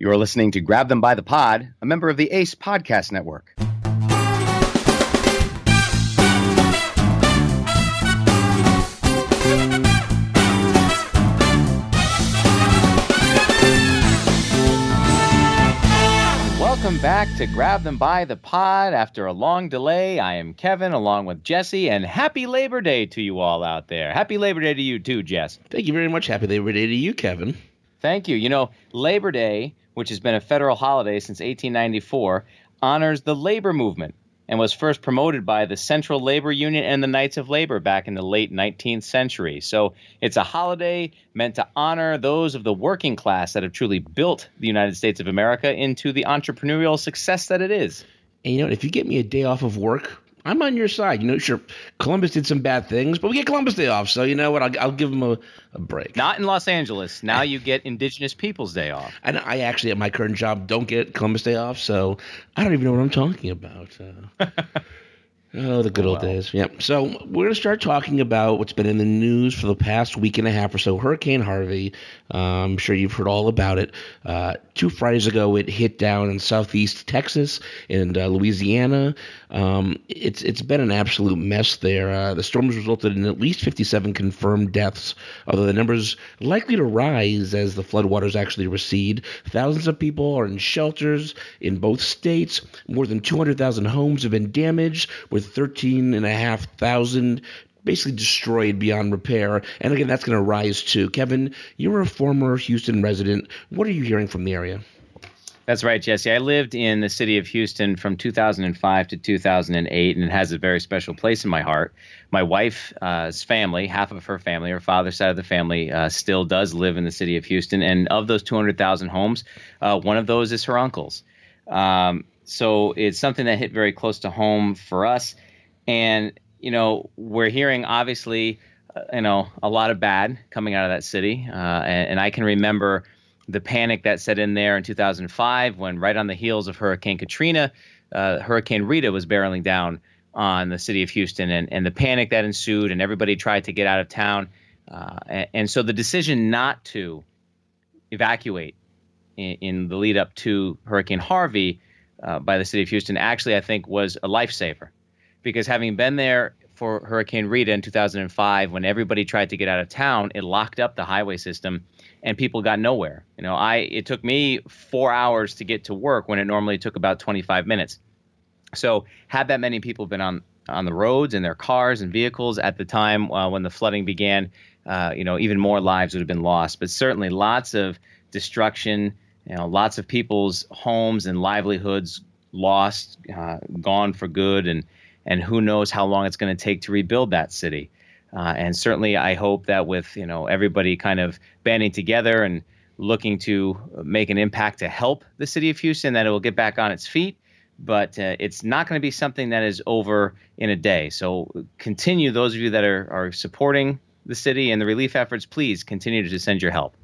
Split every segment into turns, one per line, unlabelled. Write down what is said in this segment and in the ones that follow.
You're listening to Grab Them by the Pod, a member of the ACE Podcast Network. Welcome back to Grab Them by the Pod. After a long delay, I am Kevin along with Jesse, and happy Labor Day to you all out there. Happy Labor Day to you too, Jess.
Thank you very much. Happy Labor Day to you, Kevin.
Thank you. You know, Labor Day, which has been a federal holiday since 1894, honors the labor movement and was first promoted by the Central Labor Union and the Knights of Labor back in the late 19th century. So it's a holiday meant to honor those of the working class that have truly built the United States of America into the entrepreneurial success that it is.
And you know, if you get me a day off of work, I'm on your side. You know, sure, Columbus did some bad things, but we get Columbus Day off, so you know what? I'll, I'll give them a, a break.
Not in Los Angeles. Now you get Indigenous Peoples Day off.
And I actually, at my current job, don't get Columbus Day off, so I don't even know what I'm talking about. Uh, Oh, the good old days. Yep. So we're going to start talking about what's been in the news for the past week and a half or so. Hurricane Harvey. Uh, I'm sure you've heard all about it. Uh, two Fridays ago, it hit down in southeast Texas and uh, Louisiana. Um, it's it's been an absolute mess there. Uh, the storms resulted in at least 57 confirmed deaths, although the numbers likely to rise as the floodwaters actually recede. Thousands of people are in shelters in both states. More than 200,000 homes have been damaged with 13,500 basically destroyed beyond repair. And again, that's going to rise too. Kevin, you're a former Houston resident. What are you hearing from the area?
That's right, Jesse. I lived in the city of Houston from 2005 to 2008, and it has a very special place in my heart. My wife's family, half of her family, her father's side of the family, uh, still does live in the city of Houston. And of those 200,000 homes, uh, one of those is her uncle's. Um, so it's something that hit very close to home for us. And, you know, we're hearing obviously, uh, you know, a lot of bad coming out of that city. Uh, and, and I can remember the panic that set in there in 2005 when, right on the heels of Hurricane Katrina, uh, Hurricane Rita was barreling down on the city of Houston and, and the panic that ensued, and everybody tried to get out of town. Uh, and, and, so the decision not to evacuate in, in, the lead up to Hurricane Harvey uh, by the city of Houston actually, I think, was a lifesaver because having been there for Hurricane Rita in 2005, when everybody tried to get out of town, it locked up the highway system and people got nowhere. You know, I it took me four hours to get to work when it normally took about 25 minutes. So, had that many people been on on the roads in their cars and vehicles at the time uh, when the flooding began, uh, you know, even more lives would have been lost. But certainly, lots of destruction. You know, lots of people's homes and livelihoods lost, uh, gone for good, and and who knows how long it's going to take to rebuild that city. Uh, and certainly, I hope that with you know everybody kind of banding together and looking to make an impact to help the city of Houston, that it will get back on its feet. But uh, it's not going to be something that is over in a day. So continue, those of you that are, are supporting the city and the relief efforts, please continue to send your help.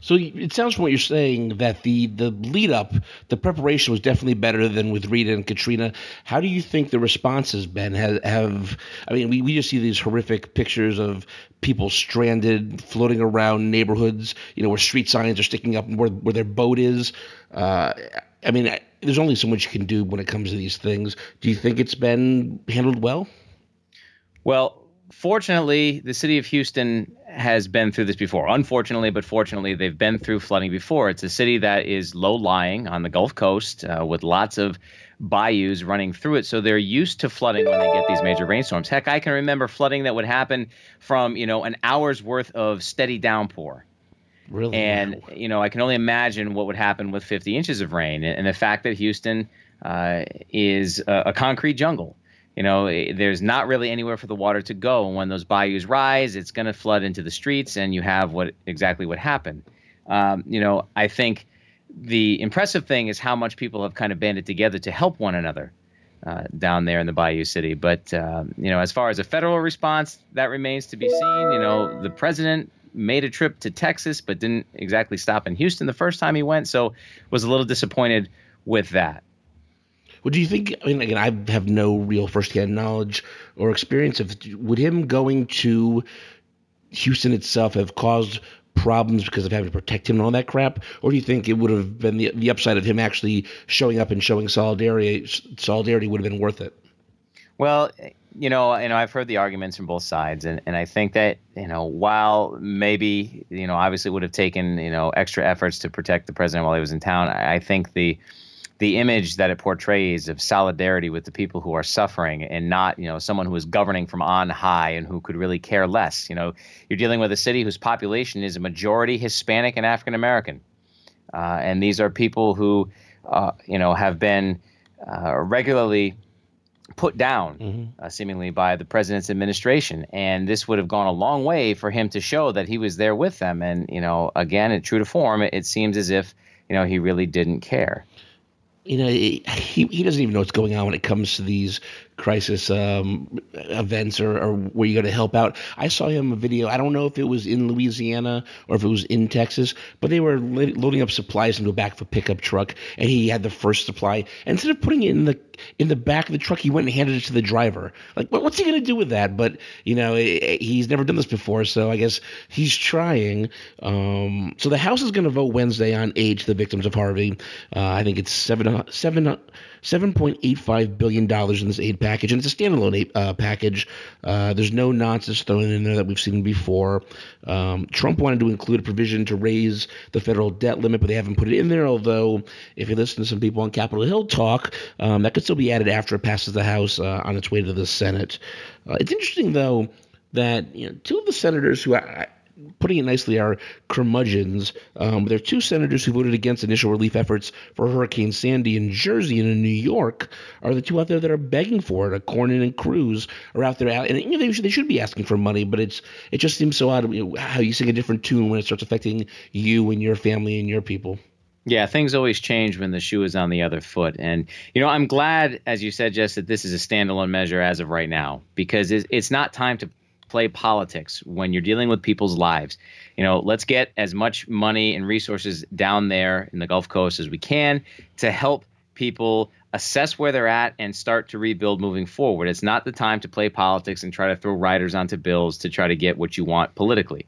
So it sounds from what you're saying that the the lead up, the preparation was definitely better than with Rita and Katrina. How do you think the response has been? Have, have I mean, we, we just see these horrific pictures of people stranded, floating around neighborhoods, you know, where street signs are sticking up where where their boat is. Uh, I mean, there's only so much you can do when it comes to these things. Do you think it's been handled well?
Well, fortunately, the city of Houston has been through this before. Unfortunately, but fortunately, they've been through flooding before. It's a city that is low lying on the Gulf Coast uh, with lots of bayous running through it. So they're used to flooding when they get these major rainstorms. Heck, I can remember flooding that would happen from, you know, an hour's worth of steady downpour.
Really?
And, you know, I can only imagine what would happen with 50 inches of rain. And the fact that Houston uh, is a, a concrete jungle you know, eh, there's not really anywhere for the water to go. And when those bayous rise, it's going to flood into the streets, and you have what exactly what happened. Um, you know, I think the impressive thing is how much people have kind of banded together to help one another uh, down there in the Bayou City. But um, you know, as far as a federal response, that remains to be seen. You know, the president made a trip to Texas, but didn't exactly stop in Houston the first time he went, so was a little disappointed with that.
Do you think? I mean, again, I have no real firsthand knowledge or experience of. Would him going to Houston itself have caused problems because of having to protect him and all that crap, or do you think it would have been the the upside of him actually showing up and showing solidarity solidarity would have been worth it?
Well, you know, you know, I've heard the arguments from both sides, and, and I think that you know, while maybe you know, obviously would have taken you know extra efforts to protect the president while he was in town, I, I think the the image that it portrays of solidarity with the people who are suffering and not, you know, someone who is governing from on high and who could really care less. You know, you're dealing with a city whose population is a majority Hispanic and African American. Uh, and these are people who, uh, you know, have been uh, regularly put down, mm-hmm. Uh, seemingly by the president's administration. And this would have gone a long way for him to show that he was there with them. And, you know, again, in true to form, it, it seems as if, you know, he really didn't care
you know, he he doesn't even know what's going on when it comes to these crisis um, events or, or where you got to help out. I saw him a video. I don't know if it was in Louisiana or if it was in Texas, but they were loading up supplies into a back of a pickup truck, and he had the first supply. And instead of putting it in the in the back of the truck, he went and handed it to the driver. Like, what's he going to do with that? But you know, he's never done this before, so I guess he's trying. Um, so the House is going to vote Wednesday on aid to the victims of Harvey. Uh, I think it's seven seven $7.85 billion in this aid package, and it's a standalone uh, package. Uh, there's no nonsense thrown in there that we've seen before. Um, Trump wanted to include a provision to raise the federal debt limit, but they haven't put it in there, although if you listen to some people on Capitol Hill talk, um, that could still be added after it passes the House uh, on its way to the Senate. Uh, it's interesting, though, that you know, two of the senators who I, putting it nicely, are curmudgeons. Um, there are two senators who voted against initial relief efforts for Hurricane Sandy in Jersey and in New York are the two out there that are begging for it. Cornyn and Cruz are out there, and you know, they, should, they should be asking for money, but it's it just seems so odd you know, how you sing a different tune when it starts affecting you and your family and your people.
Yeah, things always change when the shoe is on the other foot. And, you know, I'm glad, as you said, Jess, that this is a standalone measure as of right now, because it's not time to play politics when you're dealing with people's lives. You know, let's get as much money and resources down there in the Gulf Coast as we can to help people assess where they're at and start to rebuild moving forward. It's not the time to play politics and try to throw riders onto bills to try to get what you want politically.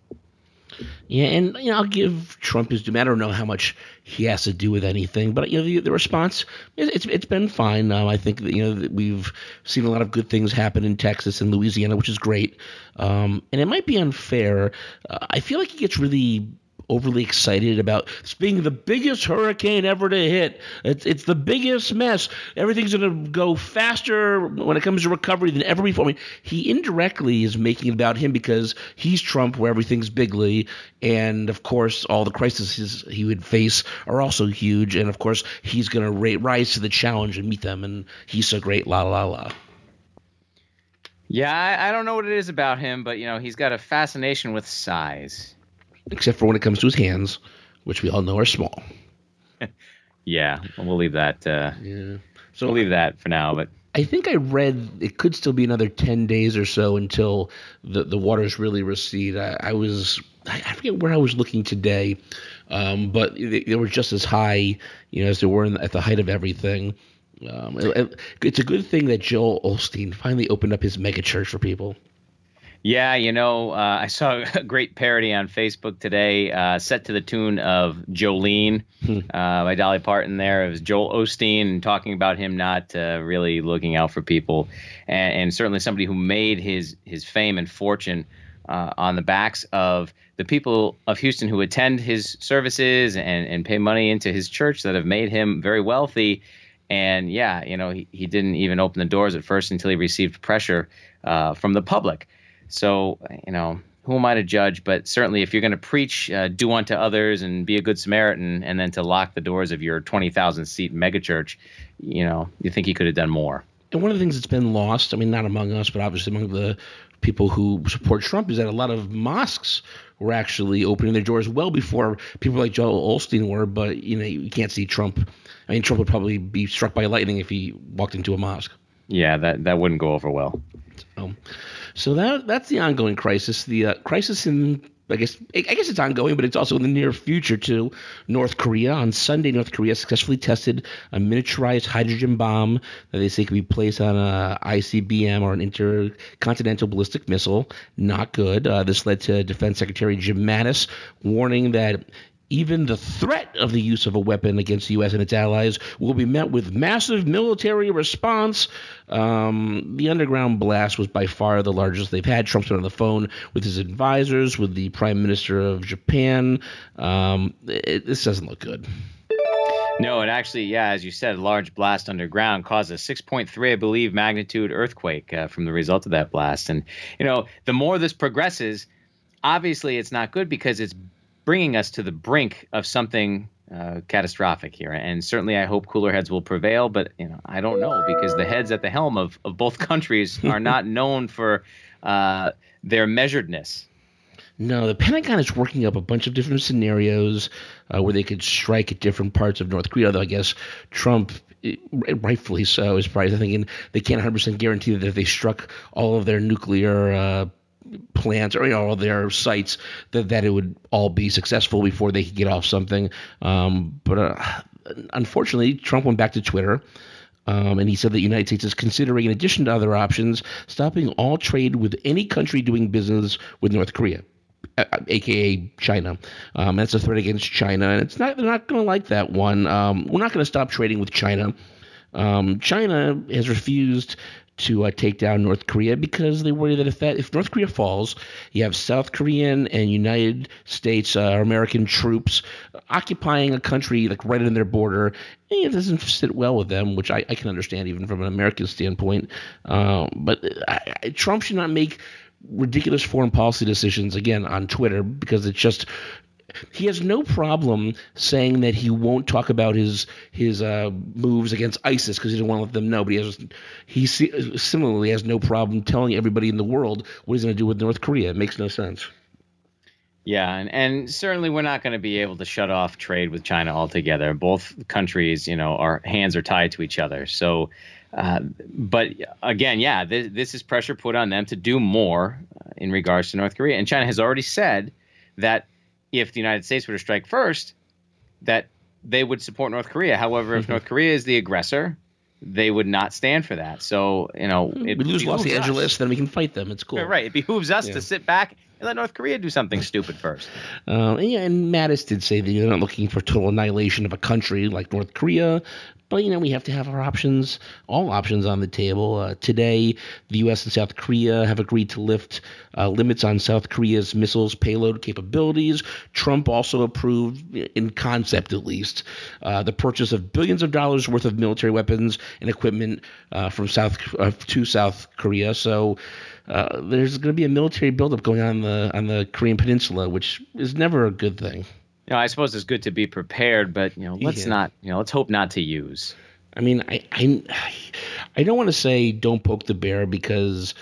Yeah, and you know, I'll give Trump his due. I don't know how much he has to do with anything, but you know, the, the response it's it's been fine. Um, I think that you know that we've seen a lot of good things happen in Texas and Louisiana, which is great. Um, and it might be unfair. Uh, I feel like he gets really overly excited about this being the biggest hurricane ever to hit. It's, it's the biggest mess. Everything's going to go faster when it comes to recovery than ever before. I mean, he indirectly is making it about him because he's Trump, where everything's bigly. And of course, all the crises he would face are also huge. And of course, he's going to rise to the challenge and meet them. And he's so great, la la la.
Yeah, I, I, don't know what it is about him, but you know, he's got a fascination with size
except for when it comes to his hands, which we all know are small.
yeah, we'll leave that. Uh, yeah, so we'll leave that for now. But
I think I read it could still be another ten days or so until the the waters really recede. I, I was I forget where I was looking today, um, but they, they, were just as high, you know, as they were in, at the height of everything. Um, it, it's a good thing that Joel Osteen finally opened up his megachurch for people.
Yeah, you know, uh, I saw a great parody on Facebook today, uh, set to the tune of Jolene hmm. uh, by Dolly Parton. There it was Joel Osteen talking about him not uh, really looking out for people, and, and, certainly somebody who made his his fame and fortune uh, on the backs of the people of Houston who attend his services and and pay money into his church that have made him very wealthy. And yeah, you know, he, he didn't even open the doors at first until he received pressure uh, from the public. So, you know, who am I to judge? But certainly, if you're going to preach, uh, do unto others and be a good Samaritan, and then to lock the doors of your 20,000 seat megachurch, you know, you think he could have done more.
And one of the things that's been lost, I mean, not among us, but obviously among the people who support Trump, is that a lot of mosques were actually opening their doors well before people like Joel Osteen were. But, you know, you can't see Trump. I mean, Trump would probably be struck by lightning if he walked into a mosque.
Yeah, that, that wouldn't go over well.
So, so that that's the ongoing crisis. The uh, crisis in I guess I guess it's ongoing, but it's also in the near future too. North Korea on Sunday, North Korea successfully tested a miniaturized hydrogen bomb that they say could be placed on a ICBM or an intercontinental ballistic missile. Not good. Uh, this led to Defense Secretary Jim Mattis warning that even the threat of the use of a weapon against the U.S. and its allies will be met with massive military response. Um, the underground blast was by far the largest they've had. Trump's been on the phone with his advisors, with the Prime Minister of Japan. Um, it, this doesn't look good.
No, it actually, yeah, as you said, a large blast underground caused a 6.3, I believe, magnitude earthquake uh, from the result of that blast. And, you know, the more this progresses, obviously it's not good because it's bringing us to the brink of something uh, catastrophic here. And certainly, I hope cooler heads will prevail. But you know, I don't know because the heads at the helm of, of both countries are not known for uh, their measuredness.
No, the Pentagon is working up a bunch of different scenarios uh, where they could strike at different parts of North Korea. Although I guess Trump, rightfully so, is probably thinking they can't 100% guarantee that if they struck all of their nuclear plants or you know their sites that that it would all be successful before they could get off something. Um, but uh, unfortunately, Trump went back to Twitter. Um, and he said that the United States is considering, in addition to other options, stopping all trade with any country doing business with North Korea, aka China. Um, that's a threat against China, and it's not they're not going to like that one. Um, we're not going to stop trading with China. Um, China has refused to uh, take down North Korea because they worry that if that if North Korea falls, you have South Korean and United States uh, American troops occupying a country like right in their border. And it doesn't sit well with them, which I, I can understand even from an American standpoint. Um, but I, I, Trump should not make ridiculous foreign policy decisions again on Twitter because it's just he has no problem saying that he won't talk about his his uh, moves against ISIS because he doesn't want to let them know. But he has he similarly has no problem telling everybody in the world what he's going to do with North Korea. It makes no sense.
Yeah, and, and certainly we're not going to be able to shut off trade with China altogether. Both countries, you know, our hands are tied to each other. So, uh, but again, yeah, this, is pressure put on them to do more uh, in regards to North Korea. And China has already said that if the United States were to strike first, that they would support North Korea. However, if mm-hmm. North Korea is the aggressor, they would not stand for that. So you know,
it we lose Los Angeles, us. then we can fight them. It's cool,
right? It behooves us yeah. to sit back let North Korea do something stupid first.
Uh, yeah, and Mattis did say that you're not looking for total annihilation of a country like North Korea, but you know, we have to have our options, all options on the table. Uh, today, the U.S. and South Korea have agreed to lift uh, limits on South Korea's missiles payload capabilities. Trump also approved, in concept at least, uh, the purchase of billions of dollars worth of military weapons and equipment uh, from South uh, to South Korea. So. Uh, there's going to be a military buildup going on, the on the Korean Peninsula, which is never a good thing
you know, I suppose it's good to be prepared, but you know, let's yeah. not, you know, let's hope not to use.
I mean, I, I, I don't want to say don't poke the bear because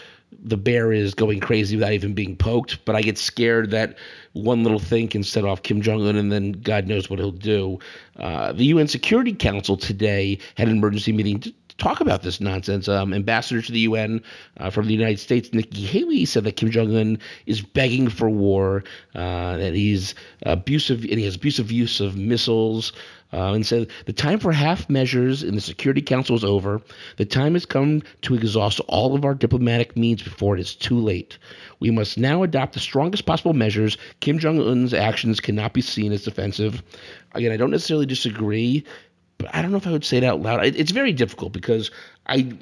the bear is going crazy without even being poked, but I get scared that one little thing can set off Kim Jong Un, and then God knows what he'll do. Uh, the UN Security Council today had an emergency meeting to talk about this nonsense. Um, ambassador to the UN uh, from the United States, Nikki Haley, said that Kim Jong Un is begging for war, uh, that he's abusive, and he has abusive use of missiles. Uh, and said the time for half measures in the Security Council is over. The time has come to exhaust all of our diplomatic means before it is too late. We must now adopt the strongest possible measures. Kim Jong Un's actions cannot be seen as defensive. Again, I don't necessarily disagree but I don't know if I would say it out loud. It's very difficult because I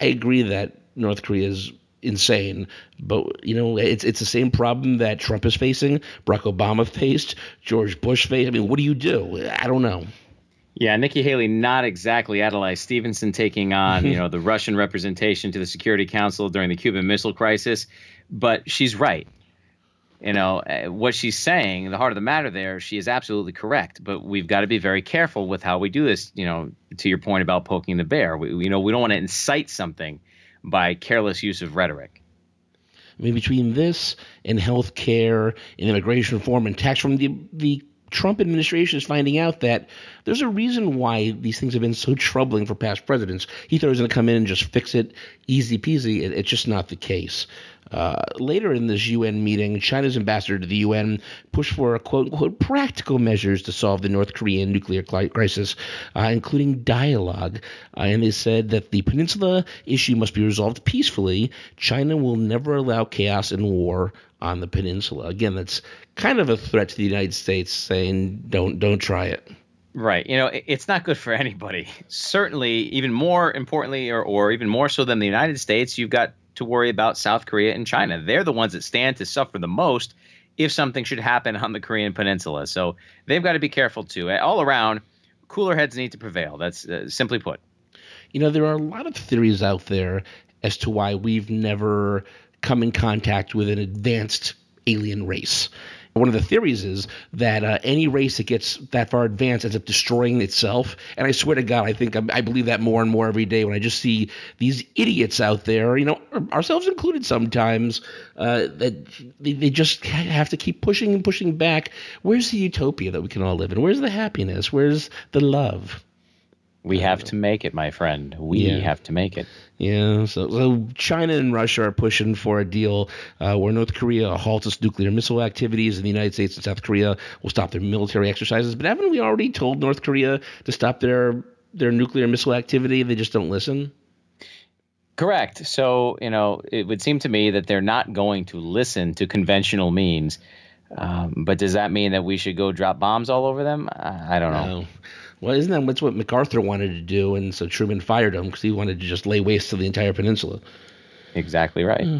I agree that North Korea is insane, but you know it's it's the same problem that Trump is facing, Barack Obama faced, George Bush faced. I mean, what do you do? I don't know.
Yeah, Nikki Haley, not exactly Adlai Stevenson taking on you know the Russian representation to the Security Council during the Cuban Missile Crisis, but she's right you know uh, what she's saying the heart of the matter there she is absolutely correct but we've got to be very careful with how we do this you know to your point about poking the bear. We, you know we don't want to incite something by careless use of rhetoric.
I mean between this and health care and immigration reform and tax reform the, the Trump administration is finding out that there's a reason why these things have been so troubling for past presidents. He thought he was going to come in and just fix it easy peasy. It, it's just not the case. Uh, later in this UN meeting, China's ambassador to the UN pushed for quote unquote practical measures to solve the North Korean nuclear crisis, uh, including dialogue. Uh, and they said that the peninsula issue must be resolved peacefully. China will never allow chaos and war on the peninsula. Again, that's kind of a threat to the United States, saying don't don't try it.
Right. You know, it's not good for anybody. Certainly, even more importantly, or, or even more so than the United States, you've got to worry about South Korea and China. They're the ones that stand to suffer the most if something should happen on the Korean Peninsula. So they've got to be careful too. All around, cooler heads need to prevail. That's uh, simply put.
You know, there are a lot of theories out there as to why we've never come in contact with an advanced alien race. One of the theories is that uh, any race that gets that far advanced ends up destroying itself. And I swear to God, I think I, I believe that more and more every day when I just see these idiots out there, you know, ourselves included sometimes, uh, that they, they just have to keep pushing and pushing back. Where's the utopia that we can all live in? Where's the happiness? Where's the love?
We have to make it, my friend. We yeah. have to make it.
Yeah, so, so China and Russia are pushing for a deal uh, where North Korea halts its nuclear missile activities, and the United States and South Korea will stop their military exercises. But haven't we already told North Korea to stop their their nuclear missile activity? They just don't listen.
Correct. So you know, it would seem to me that they're not going to listen to conventional means. Um, but does that mean that we should go drop bombs all over them? I, I don't know.
No. Well, isn't that what's what MacArthur wanted to do, and so Truman fired him because he wanted to just lay waste to the entire peninsula.
Exactly right. Uh,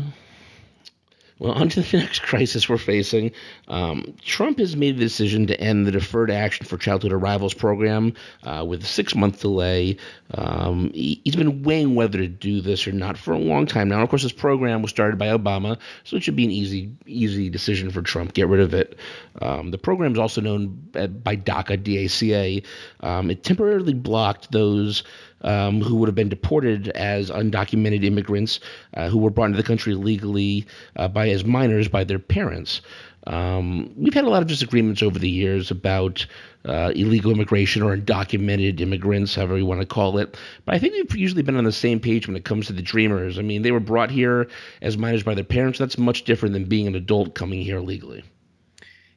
well, on to the next crisis we're facing. Um, Trump has made the decision to end the Deferred Action for Childhood Arrivals program uh, with a six month delay. Um, he, has been weighing whether to do this or not for a long time now. Of course, this program was started by Obama, so it should be an easy, easy decision for Trump. Get rid of it. Um, the program is also known by DACA, DACA. Um, it temporarily blocked those um, who would have been deported as undocumented immigrants uh, who were brought into the country legally uh, by as minors by their parents. Um, we've had a lot of disagreements over the years about uh, illegal immigration or undocumented immigrants, however you want to call it. But I think we've usually been on the same page when it comes to the Dreamers. I mean, they were brought here as minors by their parents. That's much different than being an adult coming here legally.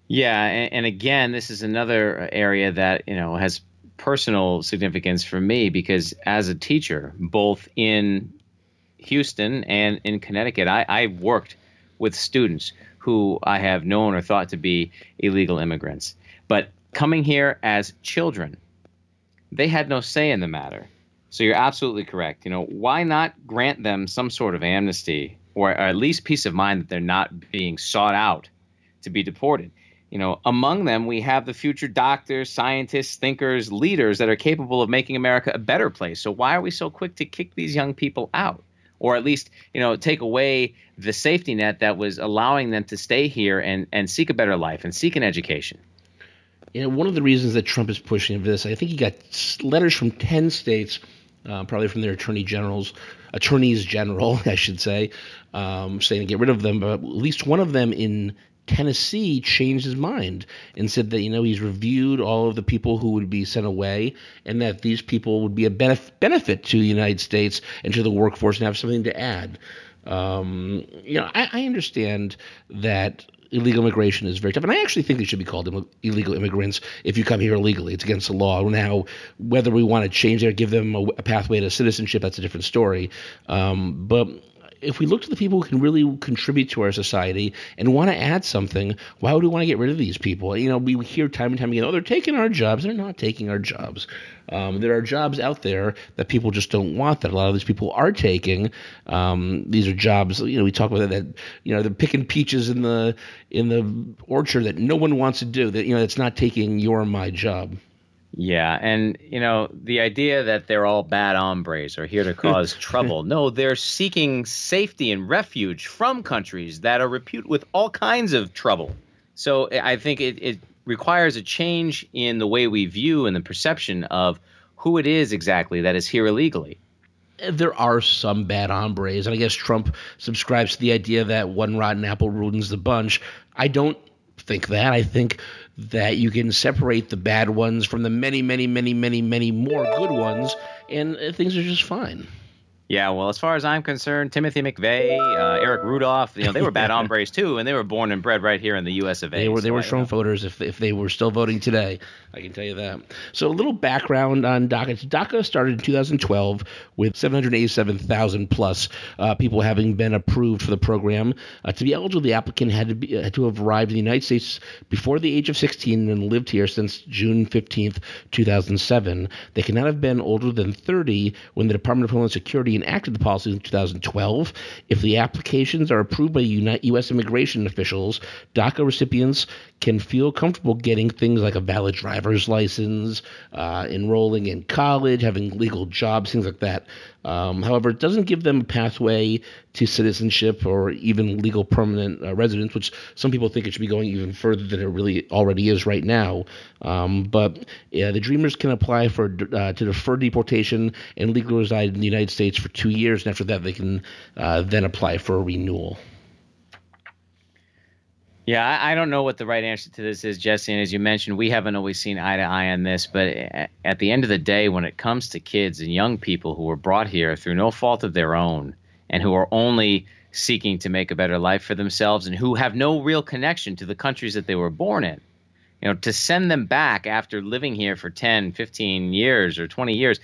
Yeah, and, and again, this is another area that you know has personal significance for me because as a teacher, both in Houston and in Connecticut, I, I worked with students who I have known or thought to be illegal immigrants. But coming here as children, they had no say in the matter. So you're absolutely correct. You know, why not grant them some sort of amnesty or, or at least peace of mind that they're not being sought out to be deported? You know, among them we have the future doctors, scientists, thinkers, leaders that are capable of making America a better place. So why are we so quick to kick these young people out? Or at least, you know, take away the safety net that was allowing them to stay here and, and seek a better life and seek an education.
You know, one of the reasons that Trump is pushing for this, I think he got letters from 10 states, uh, probably from their attorney generals, attorneys general, I should say, um, saying to get rid of them. But at least one of them in Tennessee changed his mind and said that you know he's reviewed all of the people who would be sent away and that these people would be a benef- benefit to the United States and to the workforce and have something to add. Um, you know, I, I understand that illegal immigration is very tough. And I actually think they should be called illegal immigrants if you come here illegally. It's against the law. Now, whether we want to change it or give them a, a pathway to citizenship, that's a different story. Um, but if we look to the people who can really contribute to our society and want to add something, why would we want to get rid of these people? You know, we hear time and time again, oh, they're taking our jobs. They're not taking our jobs. Um, there are jobs out there that people just don't want that a lot of these people are taking. Um, these are jobs, you know, we talk about that, that, you know, they're picking peaches in the in the orchard that no one wants to do. That you know, it's not taking your my job.
Yeah, and you know the idea that they're all bad hombres are here to cause trouble. No, they're seeking safety and refuge from countries that are reputed with all kinds of trouble. So I think it, it requires a change in the way we view and the perception of who it is exactly that is here illegally.
Eh, there are some bad hombres, and I guess Trump subscribes to the idea that one rotten apple ruins the bunch. I don't think that. I think that you can separate the bad ones from the many, many, many, many, many more good ones, and uh, things are just fine.
Yeah, well, as far as I'm concerned, Timothy McVeigh, uh, Eric Rudolph, you know, they were bad hombres too, and they were born and bred right here in the U.S. of A.
They were they
so
were strong voters if if they were still voting today. I can tell you that. So a little background on DACA. DACA started in 2012 with 787,000 plus uh, people having been approved for the program. Uh, to be eligible, the applicant had to be had to have arrived in the United States before the age of 16 and lived here since June 15th, 2007. They cannot have been older than 30 when the Department of Homeland Security enacted the policy in 2012. If the applications are approved by U.S. immigration officials, DACA recipients can feel comfortable getting things like a valid driver's license, uh, enrolling in college, having legal jobs, things like that. Um, however, it doesn't give them a pathway to citizenship or even legal permanent uh, residence, which some people think it should be going even further than it really already is right now. Um, but yeah, the Dreamers can apply for uh, to defer deportation and legally reside in the United States for two years, and after that, they can uh, then apply for a renewal.
Yeah, I, don't know what the right answer to this is, Jesse. And as you mentioned, we haven't always seen eye to eye on this. But at the end of the day, when it comes to kids and young people who were brought here through no fault of their own and who are only seeking to make a better life for themselves and who have no real connection to the countries that they were born in, you know, to send them back after living here for 10, 15 years or 20 years,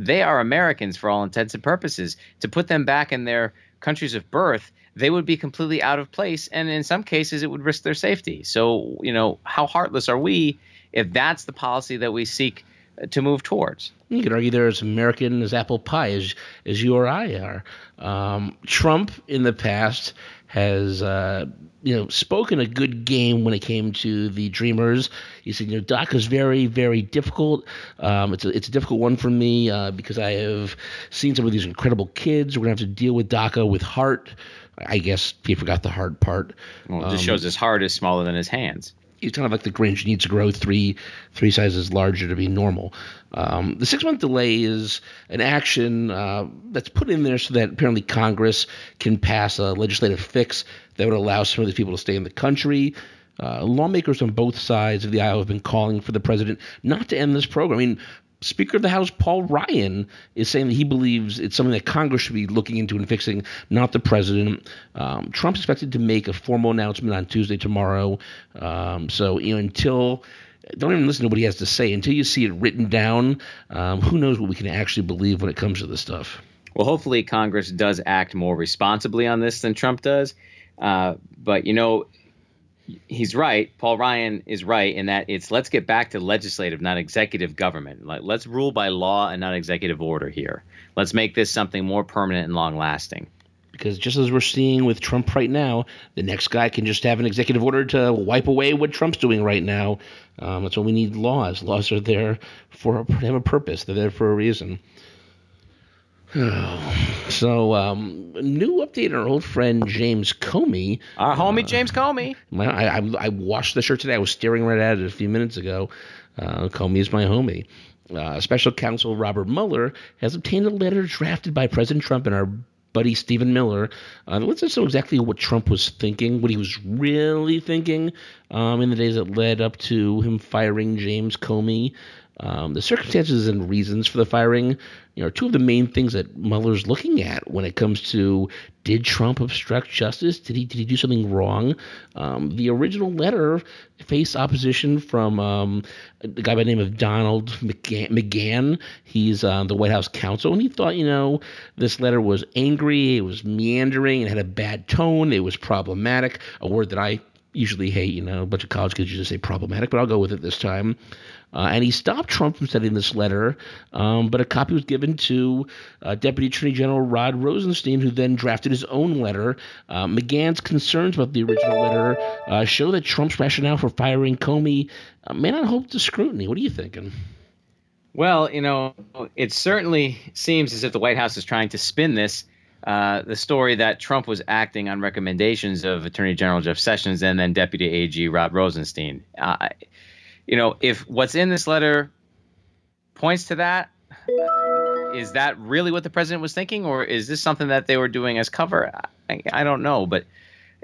they are Americans for all intents and purposes. To put them back in their countries of birth, they would be completely out of place. And in some cases, it would risk their safety. So, you know, how heartless are we if that's the policy that we seek uh, to move towards?
You could argue they're as American as apple pie as as you or I are. Um, Trump in the past has uh, you know spoken a good game when it came to the Dreamers. He said, you know, DACA is very very difficult. Um, it's a it's a difficult one for me uh, because I have seen some of these incredible kids. We're gonna have to deal with DACA with heart. I guess he forgot the hard part.
Well, it just shows his heart is smaller than his hands.
He's kind of like the Grinch. Needs to grow three three sizes larger to be normal. Um, the six month delay is an action uh, that's put in there so that apparently Congress can pass a legislative fix that would allow some of these people to stay in the country. Uh, lawmakers on both sides of the aisle have been calling for the president not to end this program. I mean, Speaker of the House Paul Ryan is saying that he believes it's something that Congress should be looking into and fixing, not the president. Um, Trump's expected to make a formal announcement on Tuesday tomorrow. Um, so you know, until don't even listen to what he has to say until you see it written down. Um, who knows what we can actually believe when it comes to this stuff?
Well, hopefully Congress does act more responsibly on this than Trump does. Uh, but you know, he's right. Paul Ryan is right in that it's let's get back to legislative, not executive government. Let's rule by law and not executive order here. Let's make this something more permanent and long lasting.
Because just as we're seeing with Trump right now, the next guy can just have an executive order to wipe away what Trump's doing right now. Um, that's why we need laws. Laws are there for have a purpose. They're there for a reason. So, um, new update on our old friend James Comey.
Our homie James Comey.
My, I, I, I washed the shirt today. I was staring right at it a few minutes ago. Uh, Comey is my homie. Uh, Special Counsel Robert Mueller has obtained a letter drafted by President Trump and our buddy Stephen Miller. Uh, lets us know exactly what Trump was thinking, what he was really thinking um, in the days that led up to him firing James Comey. Um, the circumstances and reasons for the firing you know, are two of the main things that Mueller's looking at when it comes to did Trump obstruct justice? Did he did he do something wrong? Um, the original letter faced opposition from um, a guy by the name of Donald McGahn. He's uh, the White House counsel, and he thought, you know, this letter was angry, it was meandering, it had a bad tone, it was problematic. A word that I usually hate. You know, a bunch of college kids usually say problematic, but I'll go with it this time. Uh, and he stopped Trump from sending this letter, um, but a copy was given to uh, Deputy Attorney General Rod Rosenstein, who then drafted his own letter. Uh, McGahn's concerns about the original letter uh, show that Trump's rationale for firing Comey uh, may not hold to scrutiny. What are you thinking?
Well, you know, it certainly seems as if the White House is trying to spin this. Uh, the story that Trump was acting on recommendations of Attorney General Jeff Sessions and then Deputy AG Rod Rosenstein. Uh, you know, if what's in this letter points to that, is that really what the president was thinking, or is this something that they were doing as cover? I, I don't know, but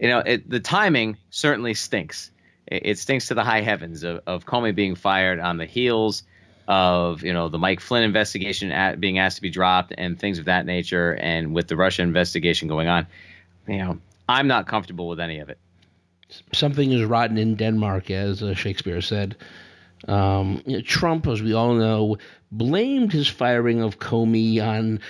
you know, it, the timing certainly stinks. it, stinks to the high heavens of, of Comey being fired on the heels of you know the Mike Flynn investigation at, being asked to be dropped and things of that nature, and with the Russia investigation going on, you know, I'm not comfortable with any of it.
Something is rotten in Denmark, as uh, Shakespeare said. Um, you know, Trump, as we all know, blamed his firing of Comey on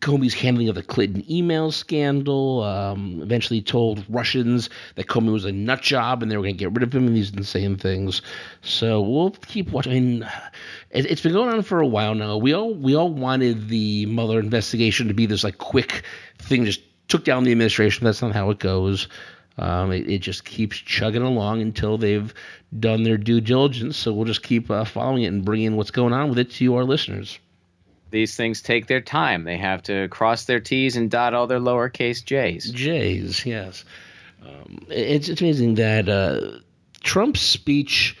Comey's handling of the Clinton email scandal. Um, eventually told Russians that Comey was a nut job and they were going to get rid of him and these insane things. So we'll keep watching. I mean, it, has been going on for a while now. We all we all wanted the Mueller investigation to be this like quick thing, just took down the administration. That's not how it goes. Um, it, it, just keeps chugging along until they've done their due diligence. So we'll just keep uh, following it and bringing what's going on with it to our listeners
these things take their time. They have to cross their T's and dot all their lowercase J's.
J's, yes. Um, it's, it's amazing that uh, Trump's speech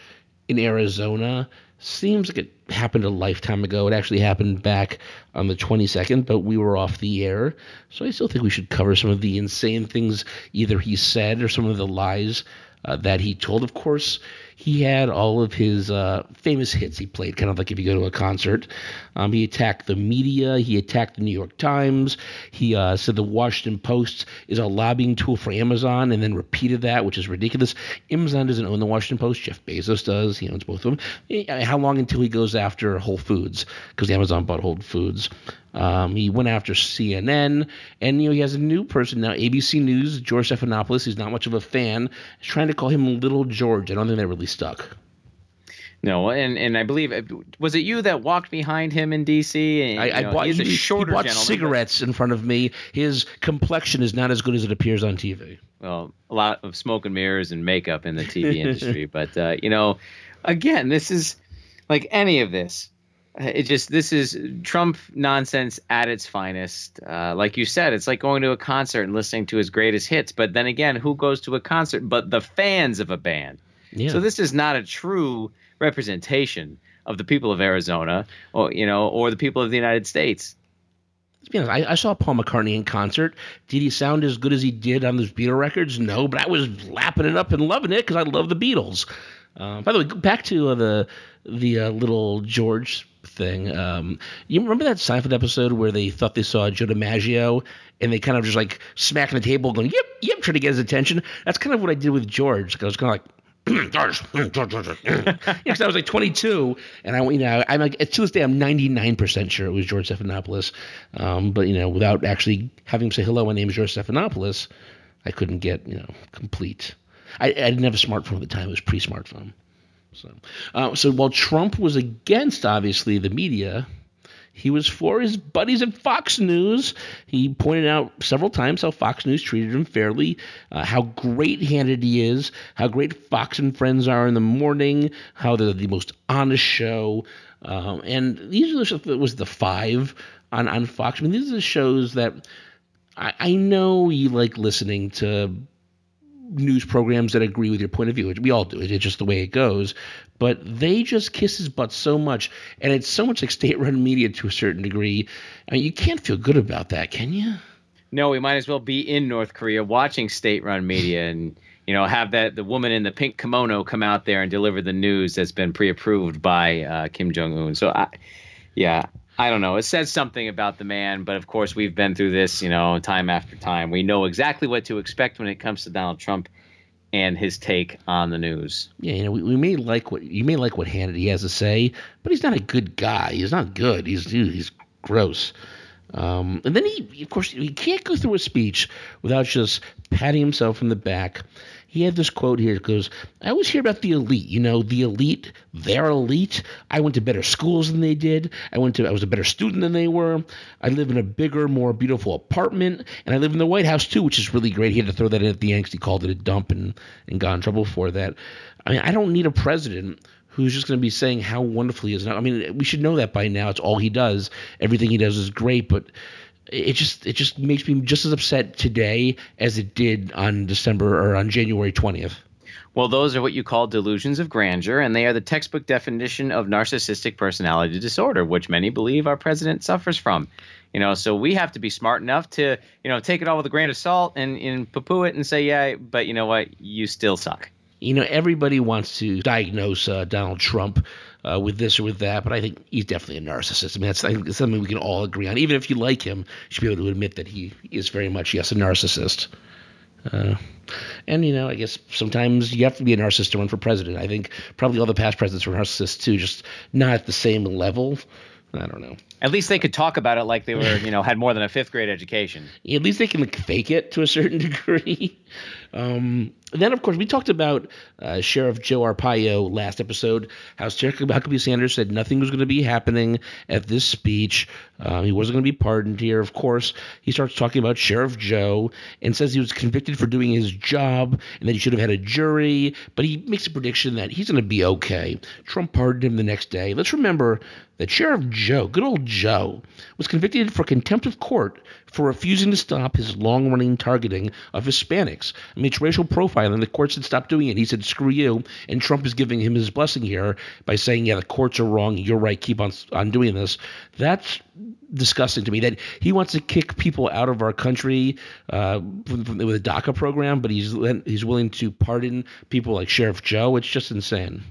in Arizona seems like it happened a lifetime ago. It actually happened back on the 22nd, but we were off the air. So I still think we should cover some of the insane things either he said or some of the lies uh, that he told. Of course, he had all of his uh, famous hits he played, kind of like if you go to a concert. Um, he attacked the media. He attacked the New York Times. He uh, said the Washington Post is a lobbying tool for Amazon, and then repeated that, which is ridiculous. Amazon doesn't own the Washington Post. Jeff Bezos does. He owns both of them. How long until he goes after Whole Foods? Because Amazon bought Whole Foods. Um, he went after CNN, and you know he has a new person now, ABC News, George Stephanopoulos. He's not much of a fan. He's trying to call him Little George. I don't think that really stuck.
No, and and I believe was it you that walked behind him in D.C. And,
I, I know, bought, he's a shorter he bought cigarettes but... in front of me. His complexion is not as good as it appears on TV.
Well, a lot of smoke and mirrors and makeup in the TV industry, but uh, you know, again, this is like any of this it just this is Trump nonsense at its finest. Uh, like you said, it's like going to a concert and listening to his greatest hits. But then again, who goes to a concert but the fans of a band? Yeah. So this is not a true representation of the people of Arizona, or you know, or the people of the United States.
Let's be honest. I, I, saw Paul McCartney in concert. Did he sound as good as he did on those Beatle records? No, but I was lapping it up and loving it because I love the Beatles. Uh, by the way, back to uh, the the uh, little George thing. Um, you remember that Seinfeld episode where they thought they saw Joe DiMaggio and they kind of just like smacking the table, going "Yep, yep," trying to get his attention. That's kind of what I did with George. I was kind of like. George, because I was like 22, and I, you know, I'm like to this day, I'm 99% sure it was George Stephanopoulos, um, but you know, without actually having him say hello, my name is George Stephanopoulos, I couldn't get you know complete. I, I didn't have a smartphone at the time; it was pre-smartphone. So, uh, so while Trump was against, obviously, the media, he was for his buddies at Fox News. He pointed out several times how Fox News treated him fairly, uh, how great Hannity is, how great Fox and Friends are in the morning, how they're the most honest show. Um, and these are the was the five on, on Fox. I mean, these are the shows that I, I know you like listening to news programs that agree with your point of view. We all do. it. It's just the way it goes. But they just kiss his butt so much, and it's so much like state-run media to a certain degree. I mean, you can't feel good about that, can you?
No, we might as well be in North Korea watching state-run media and you know have that the woman in the pink kimono come out there and deliver the news that's been pre-approved by uh, Kim Jong Un. So I, yeah, I don't know. It says something about the man, but of course we've been through this, you know, time after time. We know exactly what to expect when it comes to Donald Trump and his take on the news.
Yeah, you know, we, we may like what you may like what Hannity has to say, but he's not a good guy. He's not good. He's he's gross. Um, and then he, of course, he can't go through a speech without just patting himself on the back he had this quote here. It goes, I always hear about the elite. You know, the elite, they're elite. I went to better schools than they did. I went to I was a better student than they were. I live in a bigger, more beautiful apartment. And I live in the White House too, which is really great. He had to throw that in at the angst. He called it a dump and, and got in trouble for that. I mean, I don't need a president who's just going to be saying how wonderful he is. Now I mean, we should know that by now. It's all he does. Everything he does is great, but it just it just makes me just as upset today as it did on December or on January 20th.
Well, those are what you call delusions of grandeur, and they are the textbook definition of narcissistic personality disorder, which many believe our president suffers from. You know, so we have to be smart enough to, you know, take it all with a grain of salt and, and poo-poo it and say, yeah, but you know what, you still suck.
You know, everybody wants to diagnose uh, Donald Trump uh, with this or with that, but I think he's definitely a narcissist. I mean, that's I think it's something we can all agree on. Even if you like him, you should be able to admit that he is very much, yes, a narcissist. Uh, and you know, I guess sometimes you have to be a narcissist to run for president. I think probably all the past presidents were narcissists too, just not at the same level. I don't know.
At least they could talk about it like they were, you know, had more than a fifth grade education.
At least they can fake it to a certain degree. Um, then, of course, we talked about uh, Sheriff Joe Arpaio last episode. How Sheriff Huckabee Sanders said nothing was going to be happening at this speech. Um, he wasn't going to be pardoned here. Of course, he starts talking about Sheriff Joe and says he was convicted for doing his job and that he should have had a jury. But he makes a prediction that he's going to be okay. Trump pardoned him the next day. Let's remember that Sheriff Joe, good old Joe, was convicted for contempt of court for refusing to stop his long running targeting of Hispanics. I mean, it's racial profiling. The courts said stop doing it. He said, screw you. And Trump is giving him his blessing here by saying, yeah, the courts are wrong. You're right. Keep on, on doing this. That's disgusting to me that he wants to kick people out of our country uh, from, from, with a DACA program, but he's he's willing to pardon people like Sheriff Joe. It's just insane.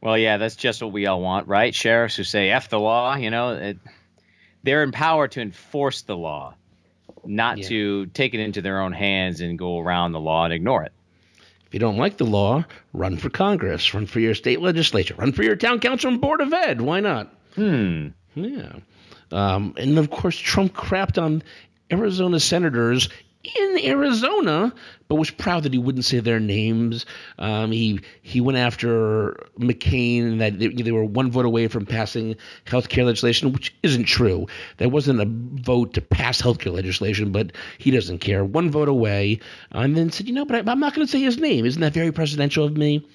Well, yeah, that's just what we all want, right? Sheriffs who say "f the law," you know, it, they're empowered to enforce the law, not yeah. to take it into their own hands and go around the law and ignore it.
If you don't like the law, run for Congress, run for your state legislature, run for your town council and board of ed. Why not?
Hmm.
Yeah. Um, and of course, Trump crapped on Arizona senators in Arizona, but was proud that he wouldn't say their names. Um, he he went after McCain that they, they, were one vote away from passing health care legislation, which isn't true. There wasn't a vote to pass health care legislation, but he doesn't care. One vote away, and then said, you know, but I, I'm not going to say his name. Isn't that very presidential of me?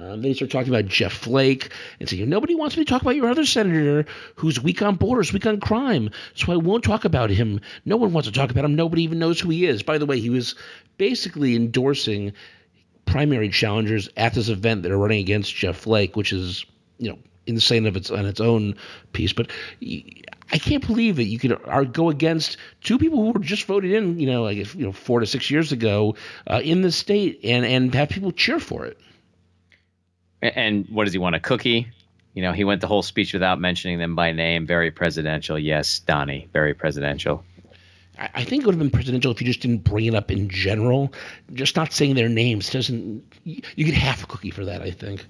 Um, they start talking about Jeff Flake and say, nobody wants me to talk about your other senator who's weak on borders, weak on crime. So I won't talk about him. No one wants to talk about him. Nobody even knows who he is. By the way, he was basically endorsing primary challengers at this event that are running against Jeff Flake, which is, you know, insane of its on its own piece. But I can't believe that you could go against two people who were just voted in, you know, like you know, four to six years ago uh, in the state, and and have people cheer for it.
And what does he want? A cookie? You know, he went the whole speech without mentioning them by name. Very presidential. Yes, Donnie. Very presidential.
I think it would have been presidential if you just didn't bring it up in general. Just not saying their names doesn't. You get half a cookie for that, I think.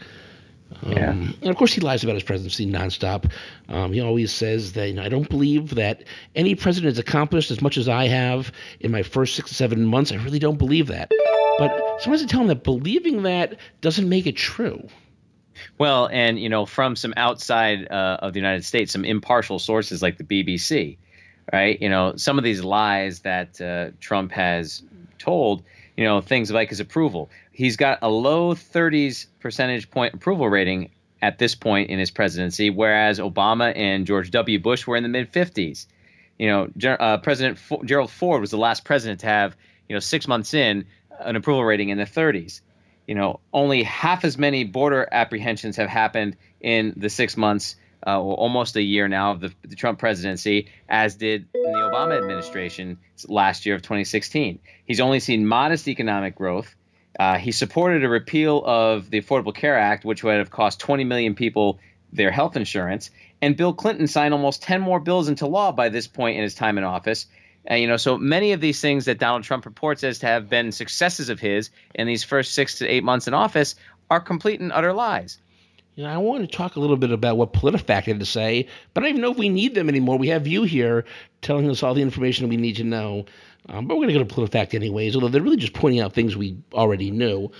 Um, yeah. And of course, he lies about his presidency nonstop. Um, he always says that you know, I don't believe that any president has accomplished as much as I have in my first six to seven months. I really don't believe that. But sometimes I tell him that believing that doesn't make it true.
Well, and you know, from some outside uh, of the United States, some impartial sources like the BBC, right? You know, some of these lies that uh, Trump has told, you know, things like his approval. He's got a low 30s percentage point approval rating at this point in his presidency, whereas Obama and George W. Bush were in the mid 50s. You know, uh, President F- Gerald Ford was the last president to have, you know, six months in an approval rating in the 30s. You know, only half as many border apprehensions have happened in the six months, uh, or almost a year now of the, the Trump presidency, as did in the Obama administration last year of 2016. He's only seen modest economic growth. Uh, he supported a repeal of the Affordable Care Act, which would have cost 20 million people their health insurance. And Bill Clinton signed almost 10 more bills into law by this point in his time in office. Uh, you know, so many of these things that Donald Trump reports as to have been successes of his in these first six to eight months in office are complete and utter lies.
You know, I want to talk a little bit about what PolitiFact had to say, but I don't even know if we need them anymore. We have you here telling us all the information we need to know. Um, but we're going to go to PolitiFact anyways, although they're really just pointing out things we already knew.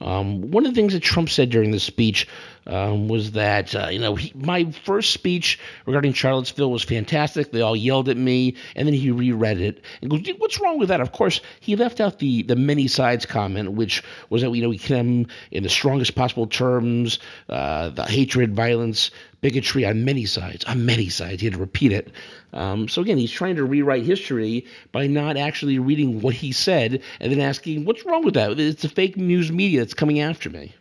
Um, one of the things that Trump said during the speech um, was that, uh, you know, he, my first speech regarding Charlottesville was fantastic. They all yelled at me, and then he reread it and goes, "What's wrong with that?" Of course, he left out the the many sides comment, which was that you know we condemn in the strongest possible terms uh, the hatred, violence, bigotry on many sides, on many sides. He had to repeat it. Um, so again, he's trying to rewrite history by not actually reading what he said and then asking, "What's wrong with that?" It's the fake news media that's coming after me.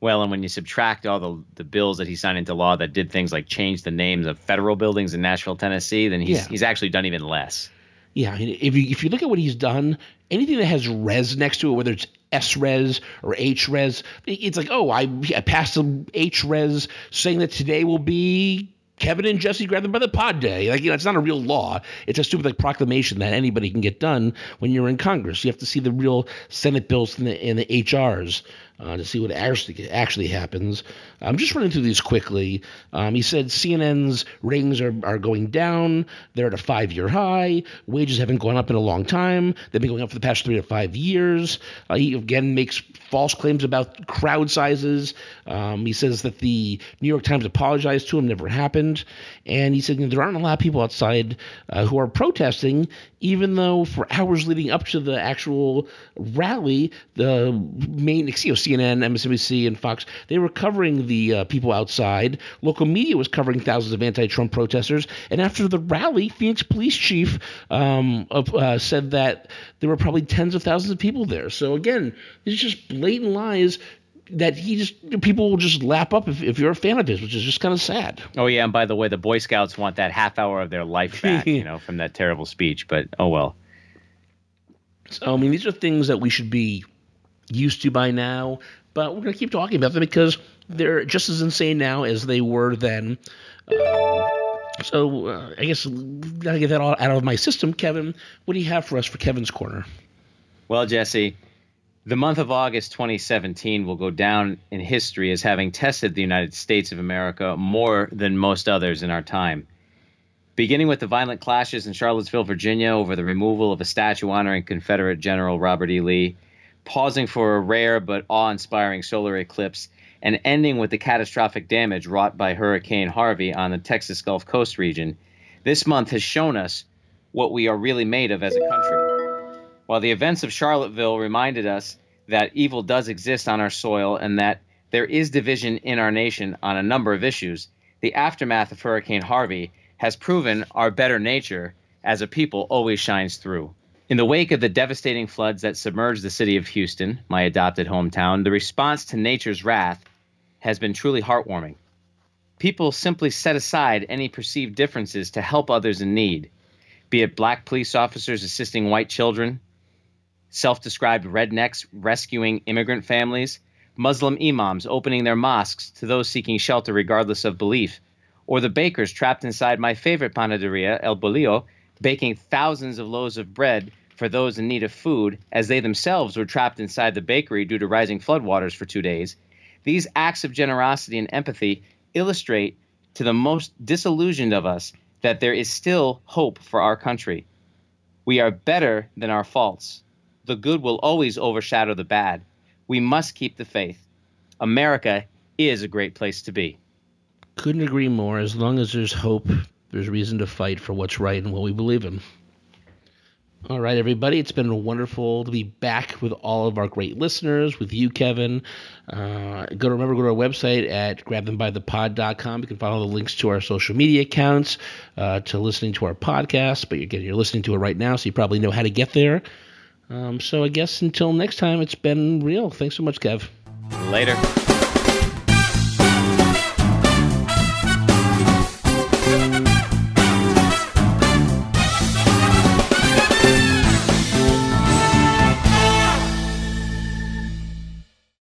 Well, and when you subtract all the the bills that he signed into law that did things like change the names of federal buildings in Nashville, Tennessee, then he's yeah. he's actually done even less.
Yeah, if you if you look at what he's done, anything that has res next to it, whether it's S res or H res, it's like, oh, I, I passed some H res saying that today will be Kevin and Jesse grab them by the pod day. Like, you know, it's not a real law. It's a stupid like proclamation that anybody can get done when you're in Congress. You have to see the real Senate bills and the, and the HRs uh, to see what actually actually happens. I'm just running through these quickly. Um, he said CNN's ratings are, are going down. They're at a five year high. Wages haven't gone up in a long time. They've been going up for the past three to five years. Uh, he again makes false claims about crowd sizes. Um, he says that the New York Times apologized to him, never happened. And he said you know, there aren't a lot of people outside uh, who are protesting, even though for hours leading up to the actual rally, the main, know, CNN, MSNBC, and Fox, they were covering the uh, people outside. Local media was covering thousands of anti-Trump protesters. And after the rally, Phoenix police chief um, uh, said that there were probably tens of thousands of people there. So again, these just blatant lies that he just people will just lap up if, if you're a fan of his, which is just kind of sad.
Oh yeah, and by the way, the Boy Scouts want that half hour of their life back, you know, from that terrible speech. But oh well.
So I mean, these are things that we should be used to by now, but we're going to keep talking about them because they're just as insane now as they were then. Um, so uh, I guess gotta get that all out of my system. Kevin, what do you have for us for Kevin's corner?
Well, Jesse, the month of August 2017 will go down in history as having tested the United States of America more than most others in our time. Beginning with the violent clashes in Charlottesville, Virginia, over the removal of a statue honoring Confederate General Robert E. Lee, pausing for a rare but awe inspiring solar eclipse, and ending with the catastrophic damage wrought by Hurricane Harvey on the Texas Gulf Coast region, this month has shown us what we are really made of as a country. While the events of Charlottesville reminded us that evil does exist on our soil and that there is division in our nation on a number of issues, the aftermath of Hurricane Harvey has proven our better nature as a people always shines through. In the wake of the devastating floods that submerged the city of Houston, my adopted hometown, the response to nature's wrath has been truly heartwarming. People simply set aside any perceived differences to help others in need, be it black police officers assisting white children, self described rednecks rescuing immigrant families, Muslim imams opening their mosques to those seeking shelter regardless of belief, or the bakers trapped inside my favorite panaderia, El Bolillo, baking thousands of loaves of bread for those in need of food, as they themselves were trapped inside the bakery due to rising floodwaters for two days. These acts of generosity and empathy illustrate to the most disillusioned of us that there is still hope for our country. We are better than our faults. The good will always overshadow the bad. We must keep the faith. America is a great place to be.
Couldn't agree more. As long as there's hope, there's reason to fight for what's right and what we believe in. All right, everybody. It's been wonderful to be back with all of our great listeners, with you, Kevin. Uh, go to remember go to our website at grabthembythepod.com. You can follow the links to our social media accounts, uh, to listening to our podcast. But again, you're listening to it right now, so you probably know how to get there. Um, so I guess until next time, it's been real. Thanks so much, Kev.
Later.